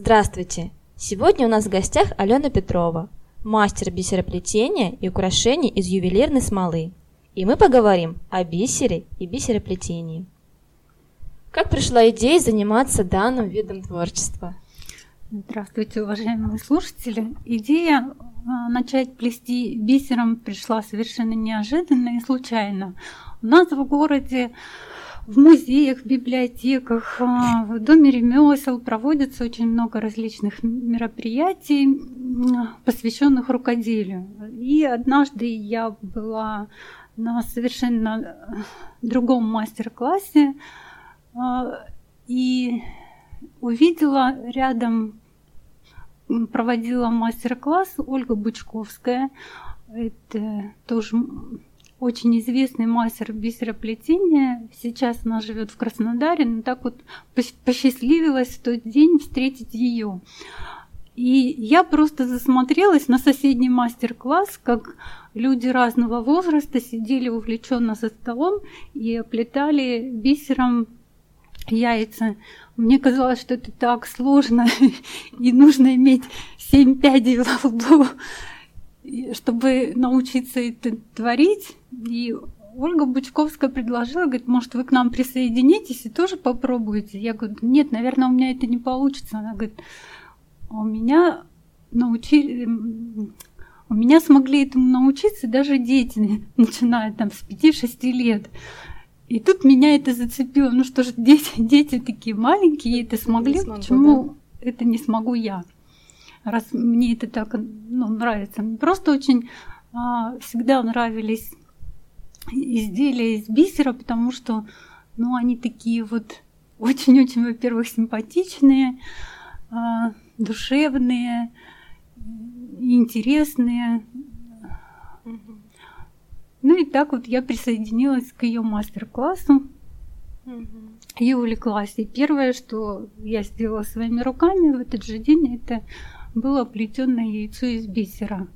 Здравствуйте! Сегодня у нас в гостях Алена Петрова, мастер бисероплетения и украшений из ювелирной смолы. И мы поговорим о бисере и бисероплетении. Как пришла идея заниматься данным видом творчества? Здравствуйте, уважаемые слушатели. Идея а, начать плести бисером пришла совершенно неожиданно и случайно. У нас в городе в музеях, в библиотеках, а, в Доме ремесел проводится очень много различных мероприятий, посвященных рукоделию. И однажды я была на совершенно другом мастер-классе а, и увидела рядом, проводила мастер-класс Ольга Бучковская. Это тоже очень известный мастер бисероплетения. Сейчас она живет в Краснодаре, но так вот посчастливилась в тот день встретить ее. И я просто засмотрелась на соседний мастер-класс, как люди разного возраста сидели увлеченно за столом и оплетали бисером яйца. Мне казалось, что это так сложно, и нужно иметь семь пядей во лбу чтобы научиться это творить. И Ольга Бучковская предложила, говорит, может, вы к нам присоединитесь и тоже попробуете. Я говорю, нет, наверное, у меня это не получится. Она говорит, у меня научили, у меня смогли этому научиться даже дети, начиная там с 5-6 лет. И тут меня это зацепило. Ну что ж, дети, дети такие маленькие, это смогли, смогу, почему да? это не смогу я? Раз мне это так ну, нравится. Мне просто очень а, всегда нравились изделия из бисера, потому что ну, они такие вот очень-очень, во-первых, симпатичные, а, душевные, интересные. Ну и так вот я присоединилась к ее мастер-классу и увлеклась. И первое, что я сделала своими руками в этот же день, это было плетеное яйцо из бисера.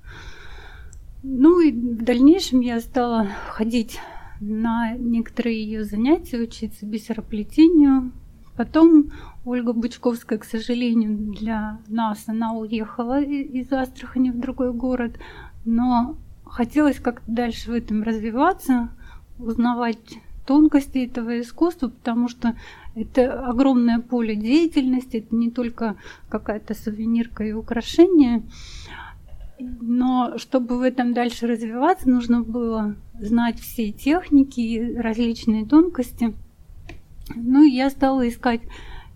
Ну и в дальнейшем я стала ходить на некоторые ее занятия, учиться бисероплетению. Потом Ольга Бучковская, к сожалению, для нас, она уехала из Астрахани в другой город, но хотелось как-то дальше в этом развиваться, узнавать тонкости этого искусства, потому что это огромное поле деятельности, это не только какая-то сувенирка и украшение. Но чтобы в этом дальше развиваться, нужно было знать все техники и различные тонкости. Ну я стала искать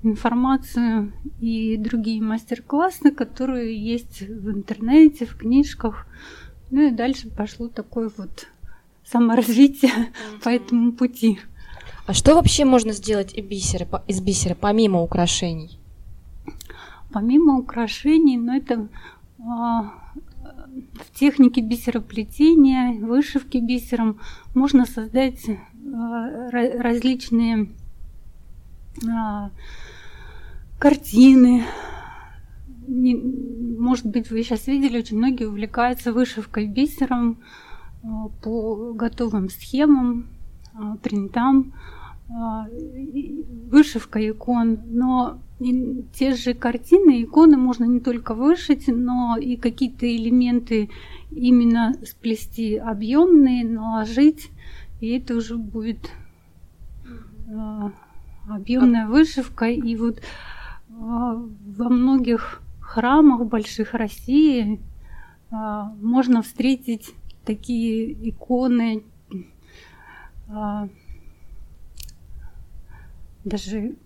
информацию и другие мастер-классы, которые есть в интернете, в книжках. Ну и дальше пошло такое вот саморазвитие mm-hmm. по этому пути. А что вообще можно сделать из бисера, из бисера помимо украшений? Помимо украшений, ну это а, в технике бисероплетения, вышивки бисером можно создать а, различные а, картины. Не, может быть, вы сейчас видели, очень многие увлекаются вышивкой бисером а, по готовым схемам, а, принтам. А, вышивка икон, но и те же картины, иконы можно не только вышить, но и какие-то элементы именно сплести объемные, наложить, и это уже будет э, объемная вышивка. И вот э, во многих храмах больших России э, можно встретить такие иконы даже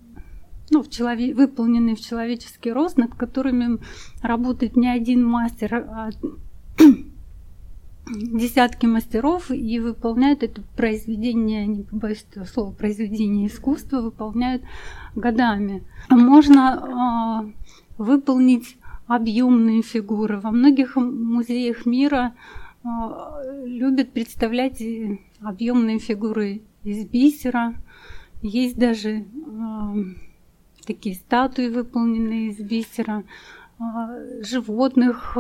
ну, в человек, выполненные в человеческий рост, над которыми работает не один мастер, а десятки мастеров и выполняют это произведение, не побоюсь этого слова, произведение искусства, выполняют годами. Можно э, выполнить объемные фигуры. Во многих музеях мира любят представлять объемные фигуры из бисера, есть даже э, такие статуи, выполненные из бисера, э, животных.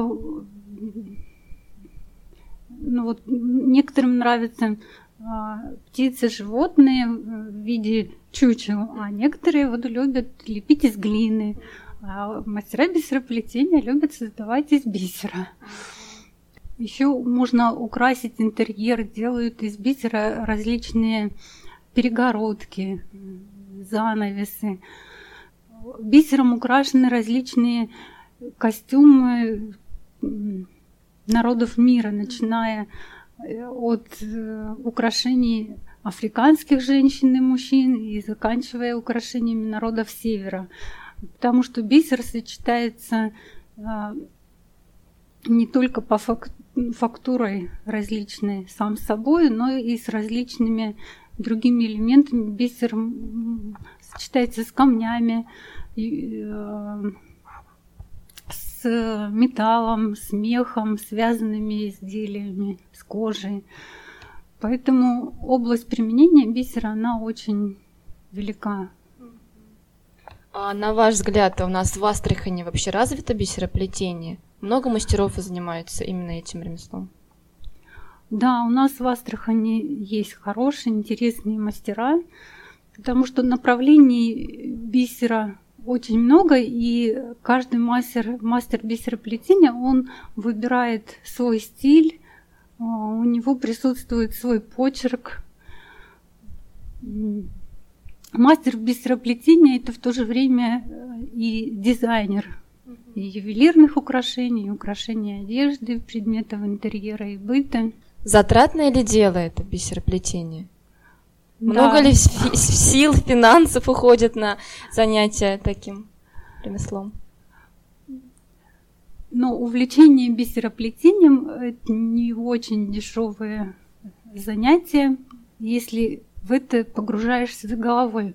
Ну вот некоторым нравятся э, птицы, животные в виде чучел, а некоторые вот любят лепить из глины, А мастера бисероплетения любят создавать из бисера. Еще можно украсить интерьер, делают из бисера различные перегородки, занавесы. Бисером украшены различные костюмы народов мира, начиная э, от э, украшений африканских женщин и мужчин и заканчивая украшениями народов Севера. Потому что бисер сочетается а, не только по фактурой различной сам собой, но и с различными другими элементами. Бисер сочетается с камнями, э, с металлом, с мехом, связанными изделиями, с кожей. Поэтому область применения бисера, она очень велика. А на ваш взгляд, у нас в Астрахани вообще развито бисероплетение? Много мастеров занимаются именно этим ремеслом? Да, у нас в Астрахани есть хорошие, интересные мастера, потому что направлений бисера очень много, и каждый мастер, мастер бисероплетения, он выбирает свой стиль, а, у него присутствует свой почерк. Мастер бисероплетения это в то же время э, и дизайнер и ювелирных украшений, и украшений одежды, предметов интерьера и быта. Затратное ли дело это бисероплетение? Да. Много ли сил, финансов уходит на занятия таким ремеслом? Но увлечение бисероплетением – это не очень дешевое занятие, если в это погружаешься с головой.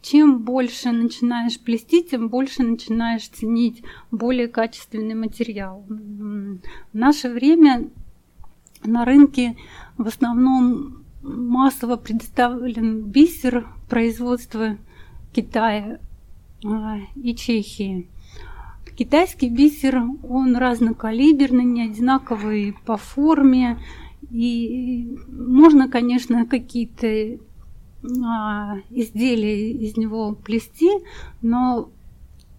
Чем больше начинаешь плести, тем больше начинаешь ценить более качественный материал. В наше время на рынке в основном массово представлен бисер производства Китая а, и Чехии. Китайский бисер, он разнокалиберный, не одинаковый по форме. И можно, конечно, какие-то а, изделия из него плести, но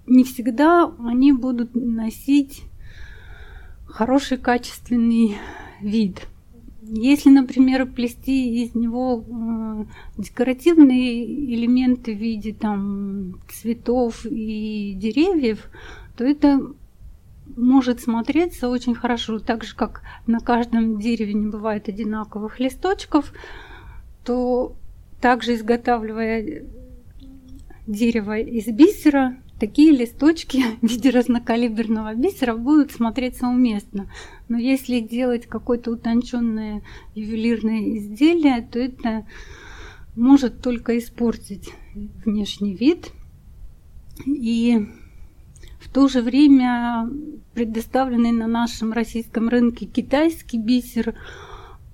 не всегда они будут носить хороший качественный вид. Если, например, плести из него э, декоративные элементы в виде там, цветов и деревьев, то это может смотреться очень хорошо. Так же, как на каждом дереве не бывает одинаковых листочков, то также изготавливая дерево из бисера, такие листочки в виде разнокалиберного бисера будут смотреться уместно. Но если делать какое-то утонченное ювелирное изделие, то это может только испортить внешний вид. И то же время предоставленный на нашем российском рынке китайский бисер,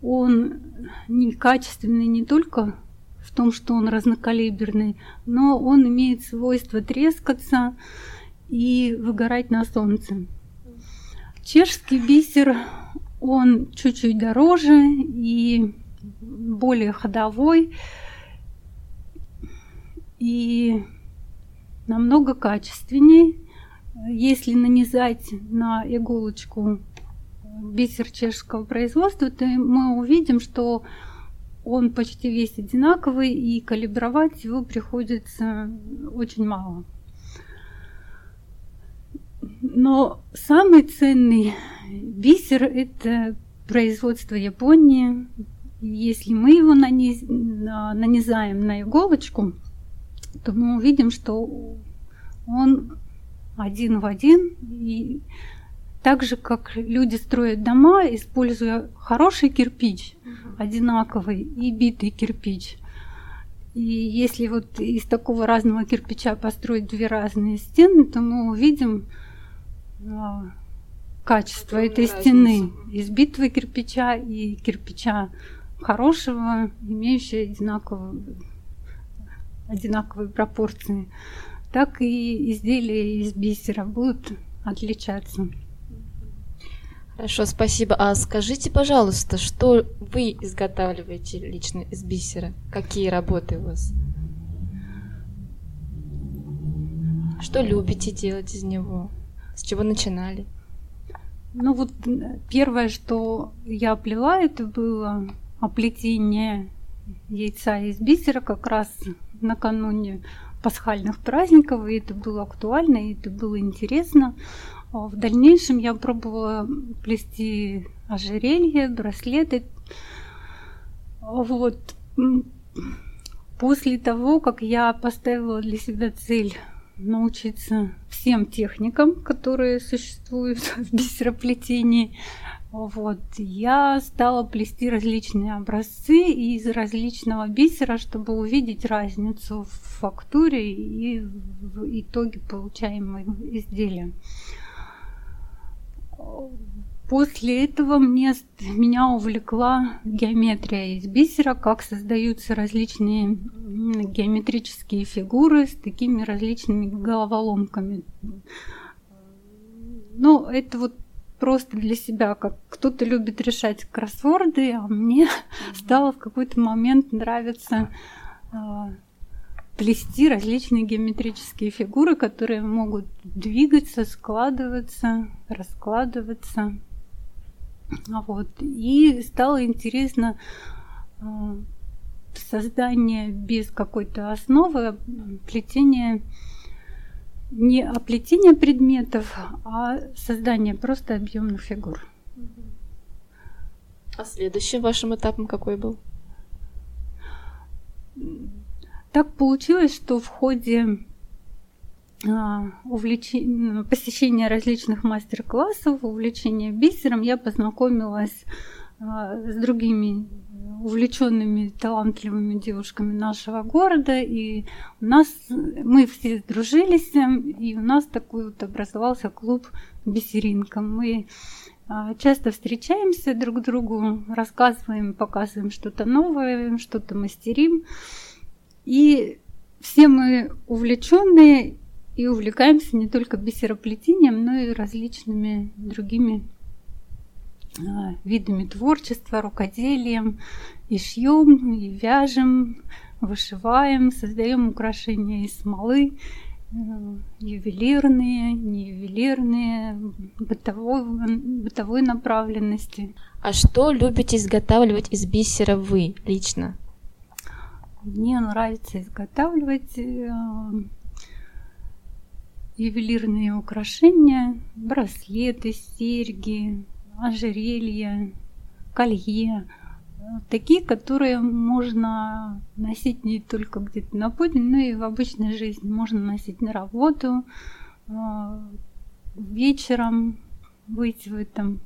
он некачественный не только в том, что он разнокалиберный, но он имеет свойство трескаться и выгорать на солнце. Чешский бисер, он чуть-чуть дороже и более ходовой и намного качественнее. Если нанизать на иголочку бисер чешского производства, то мы увидим, что он почти весь одинаковый, и калибровать его приходится очень мало. Но самый ценный бисер – это производство Японии. Если мы его наниз... нанизаем на иголочку, то мы увидим, что он один в один. И так же, как люди строят дома, используя хороший кирпич, одинаковый, и битый кирпич. И если вот из такого разного кирпича построить две разные стены, то мы увидим а, качество этой стены из битого кирпича и кирпича хорошего, имеющего одинаковые, одинаковые пропорции, так и изделия из бисера будут отличаться. Хорошо, спасибо. А скажите, пожалуйста, что вы изготавливаете лично из бисера? Какие работы у вас? Что любите делать из него? С чего начинали? Ну вот первое, что я плела, это было оплетение яйца из бисера как раз накануне пасхальных праздников, и это было актуально, и это было интересно. А в дальнейшем я пробовала плести ожерелье, браслеты. Вот. После того, как я поставила для себя цель научиться всем техникам, которые существуют в бисероплетении, вот, я стала плести различные образцы из различного бисера, чтобы увидеть разницу в фактуре и в итоге получаемого изделия. После этого мне, меня увлекла геометрия из бисера, как создаются различные геометрические фигуры с такими различными головоломками. Ну, это вот просто для себя, как кто-то любит решать кроссворды, а мне mm-hmm. стало в какой-то момент нравиться э, плести различные геометрические фигуры, которые могут двигаться, складываться, раскладываться. Вот. И стало интересно э, создание без какой-то основы, плетение не оплетение предметов, а создание просто объемных фигур. А следующим вашим этапом какой был? Так получилось, что в ходе а, увлечения, посещения различных мастер-классов, увлечения бисером, я познакомилась а, с другими увлеченными, талантливыми девушками нашего города, и у нас мы все сдружились, и у нас такой вот образовался клуб Бисеринка. Мы а, часто встречаемся друг другу, рассказываем, показываем что-то новое, что-то мастерим. И все мы увлеченные и увлекаемся не только бисероплетением, но и различными другими видами творчества, рукоделием, и шьем, и вяжем, вышиваем, создаем украшения из смолы, э, ювелирные, неювелирные, бытовой, бытовой направленности. А что любите изготавливать из бисера вы лично? Мне нравится изготавливать э, ювелирные украшения, браслеты, серьги, ожерелья, колье. Такие, которые можно носить не только где-то на пути, но и в обычной жизни. Можно носить на работу, а, вечером выйти в этом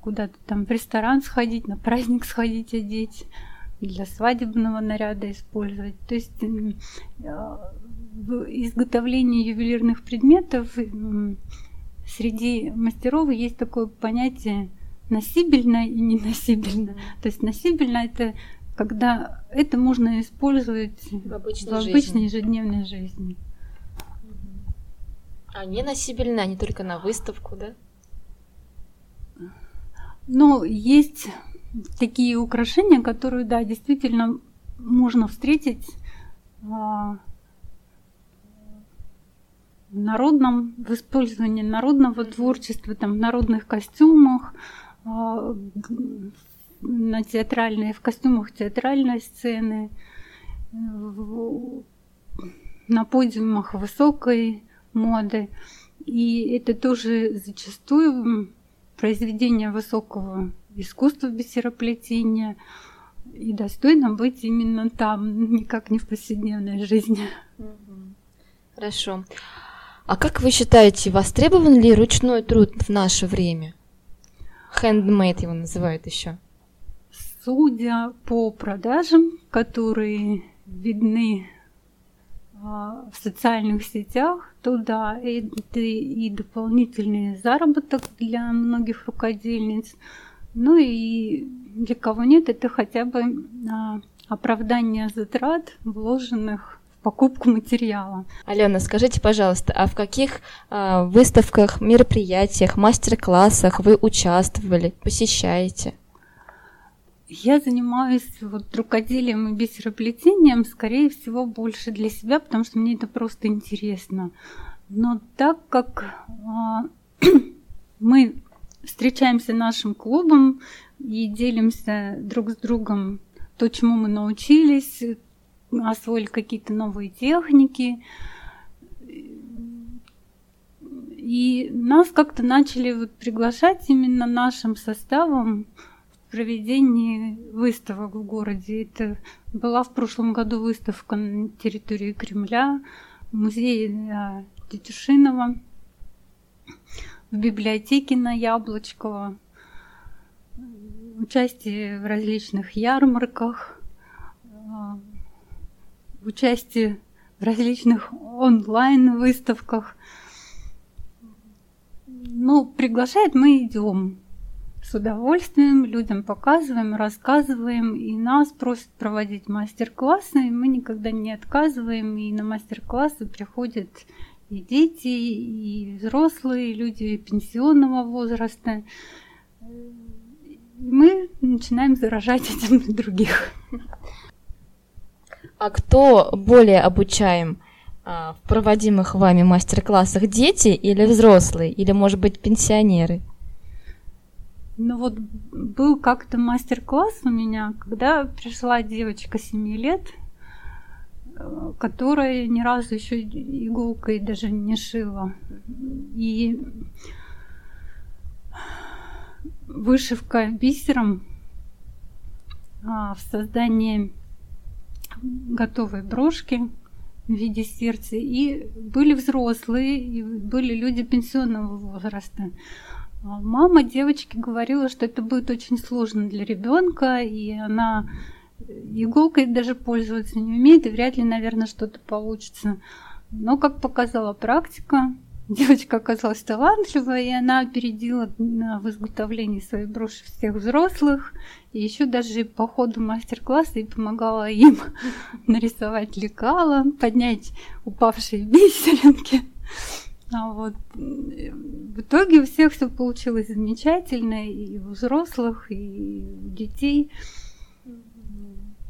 куда-то там в ресторан сходить, на праздник сходить одеть, для свадебного наряда использовать. То есть в изготовлении ювелирных предметов среди мастеров есть такое понятие носибельно и неносибельно. То есть носибельно это когда это можно использовать в обычной, в обычной ежедневной жизни. А не носибельно, не только на выставку, да? Ну, есть такие украшения, которые, да, действительно можно встретить а, народном, в использовании народного творчества, там, в народных костюмах, а, на театральные, в костюмах театральной сцены, на подиумах высокой моды. И это тоже зачастую произведение высокого искусства бисероплетения и достойно быть именно там, никак не в повседневной жизни. Хорошо. А как вы считаете, востребован ли ручной труд в наше время? Handmade его называют еще. Судя по продажам, которые видны а, в социальных сетях, то да, это и дополнительный заработок для многих рукодельниц. Ну и для кого нет, это хотя бы а, оправдание затрат, вложенных покупку материала. Алена, скажите, пожалуйста, а в каких э, выставках, мероприятиях, мастер-классах вы участвовали, посещаете? Я занимаюсь вот рукоделием и бисероплетением, скорее всего, больше для себя, потому что мне это просто интересно. Но так как а, мы встречаемся нашим клубом и делимся друг с другом то, чему мы научились, освоили какие-то новые техники. И нас как-то начали вот приглашать именно нашим составом в проведении выставок в городе. Это была в прошлом году выставка на территории Кремля, в музее Тетюшинова, в библиотеке на Яблочково, участие в различных ярмарках, участие в различных онлайн-выставках. Ну, приглашает, мы идем с удовольствием, людям показываем, рассказываем, и нас просят проводить мастер-классы, и мы никогда не отказываем, и на мастер-классы приходят и дети, и взрослые, и люди пенсионного возраста. Мы начинаем заражать этим других. А кто более обучаем а, в проводимых вами мастер-классах, дети или взрослые, или, может быть, пенсионеры? Ну вот был как-то мастер-класс у меня, когда пришла девочка 7 лет, которая ни разу еще иголкой даже не шила. И вышивка бисером а, в создании готовой брошки в виде сердца. И были взрослые, и были люди пенсионного возраста. А мама девочки говорила, что это будет очень сложно для ребенка, и она иголкой даже пользоваться не умеет, и вряд ли, наверное, что-то получится. Но, как показала практика, девочка оказалась талантливая, и она опередила в изготовлении своей броши всех взрослых, и еще даже по ходу мастер-класса и помогала им нарисовать лекала, поднять упавшие бисеринки. А вот в итоге у всех все получилось замечательно, и у взрослых, и у детей.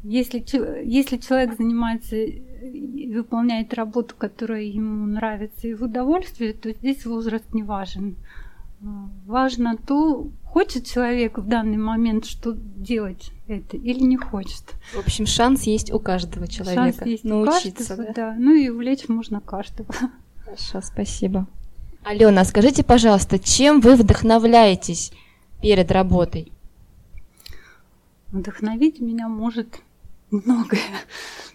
Если, если человек занимается выполняет работу, которая ему нравится и в удовольствие, то здесь возраст не важен. Важно то, хочет человек в данный момент что делать это или не хочет. В общем, шанс есть у каждого человека шанс есть научиться. У каждого, да? да. Ну и увлечь можно каждого. Хорошо, спасибо. Алена, скажите, пожалуйста, чем вы вдохновляетесь перед работой? Вдохновить меня может многое.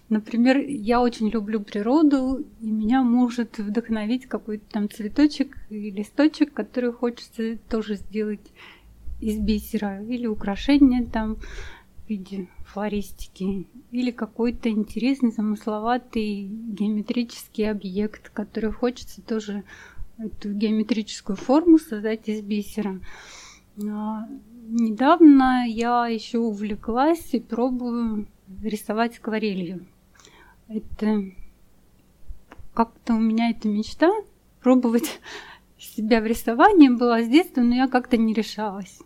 Например, я очень люблю природу, и меня может вдохновить какой-то там цветочек и листочек, который хочется тоже сделать из бисера, или украшение там в виде флористики, или какой-то интересный, замысловатый геометрический объект, который хочется тоже эту геометрическую форму создать из бисера. А, недавно я еще увлеклась и пробую рисовать акварелью. Это как-то у меня эта мечта пробовать себя в рисовании была с детства, но я как-то не решалась.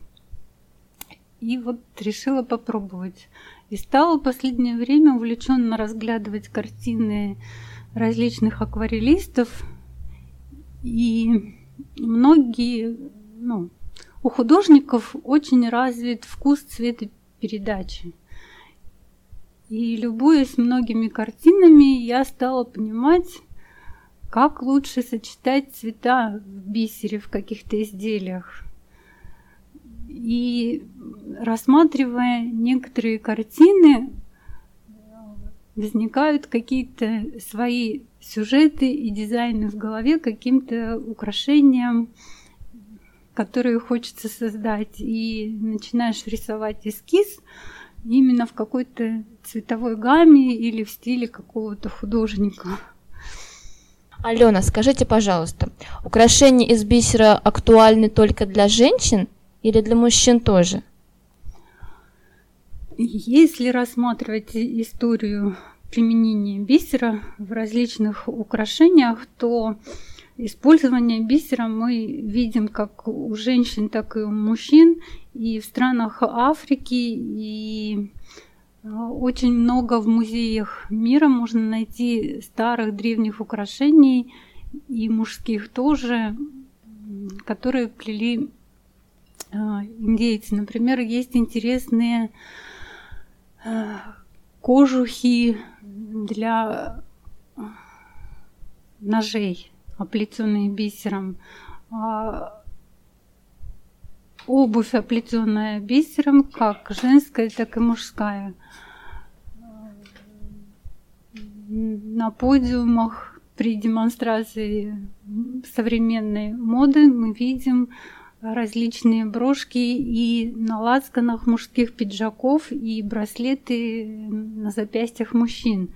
И вот решила попробовать. И стала в последнее время увлеченно разглядывать картины различных акварелистов. И многие, ну, у художников очень развит вкус цветопередачи. И любуясь многими картинами, я стала понимать, как лучше сочетать цвета в бисере в каких-то изделиях. И рассматривая некоторые картины, возникают какие-то свои сюжеты и дизайны в голове каким-то украшением, которые хочется создать. И начинаешь рисовать эскиз – именно в какой-то цветовой гамме или в стиле какого-то художника. Алена, скажите, пожалуйста, украшения из бисера актуальны только для женщин или для мужчин тоже? Если рассматривать историю применения бисера в различных украшениях, то Использование бисера мы видим как у женщин, так и у мужчин. И в странах Африки, и э, очень много в музеях мира можно найти старых древних украшений и мужских тоже, которые плели э, индейцы. Например, есть интересные э, кожухи для ножей, оплетенные бисером. А, обувь, оплетенная бисером, как женская, так и мужская. На подиумах при демонстрации современной моды мы видим различные брошки и на лацканах мужских пиджаков и браслеты на запястьях мужчин.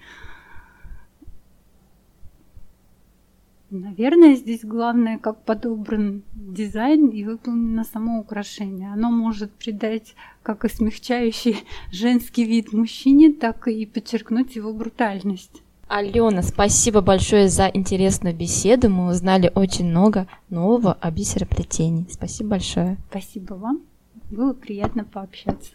Наверное, здесь главное, как подобран дизайн и выполнено само украшение. Оно может придать как и смягчающий женский вид мужчине, так и подчеркнуть его брутальность. Алена, спасибо большое за интересную беседу. Мы узнали очень много нового о бисероплетении. Спасибо большое. Спасибо вам. Было приятно пообщаться.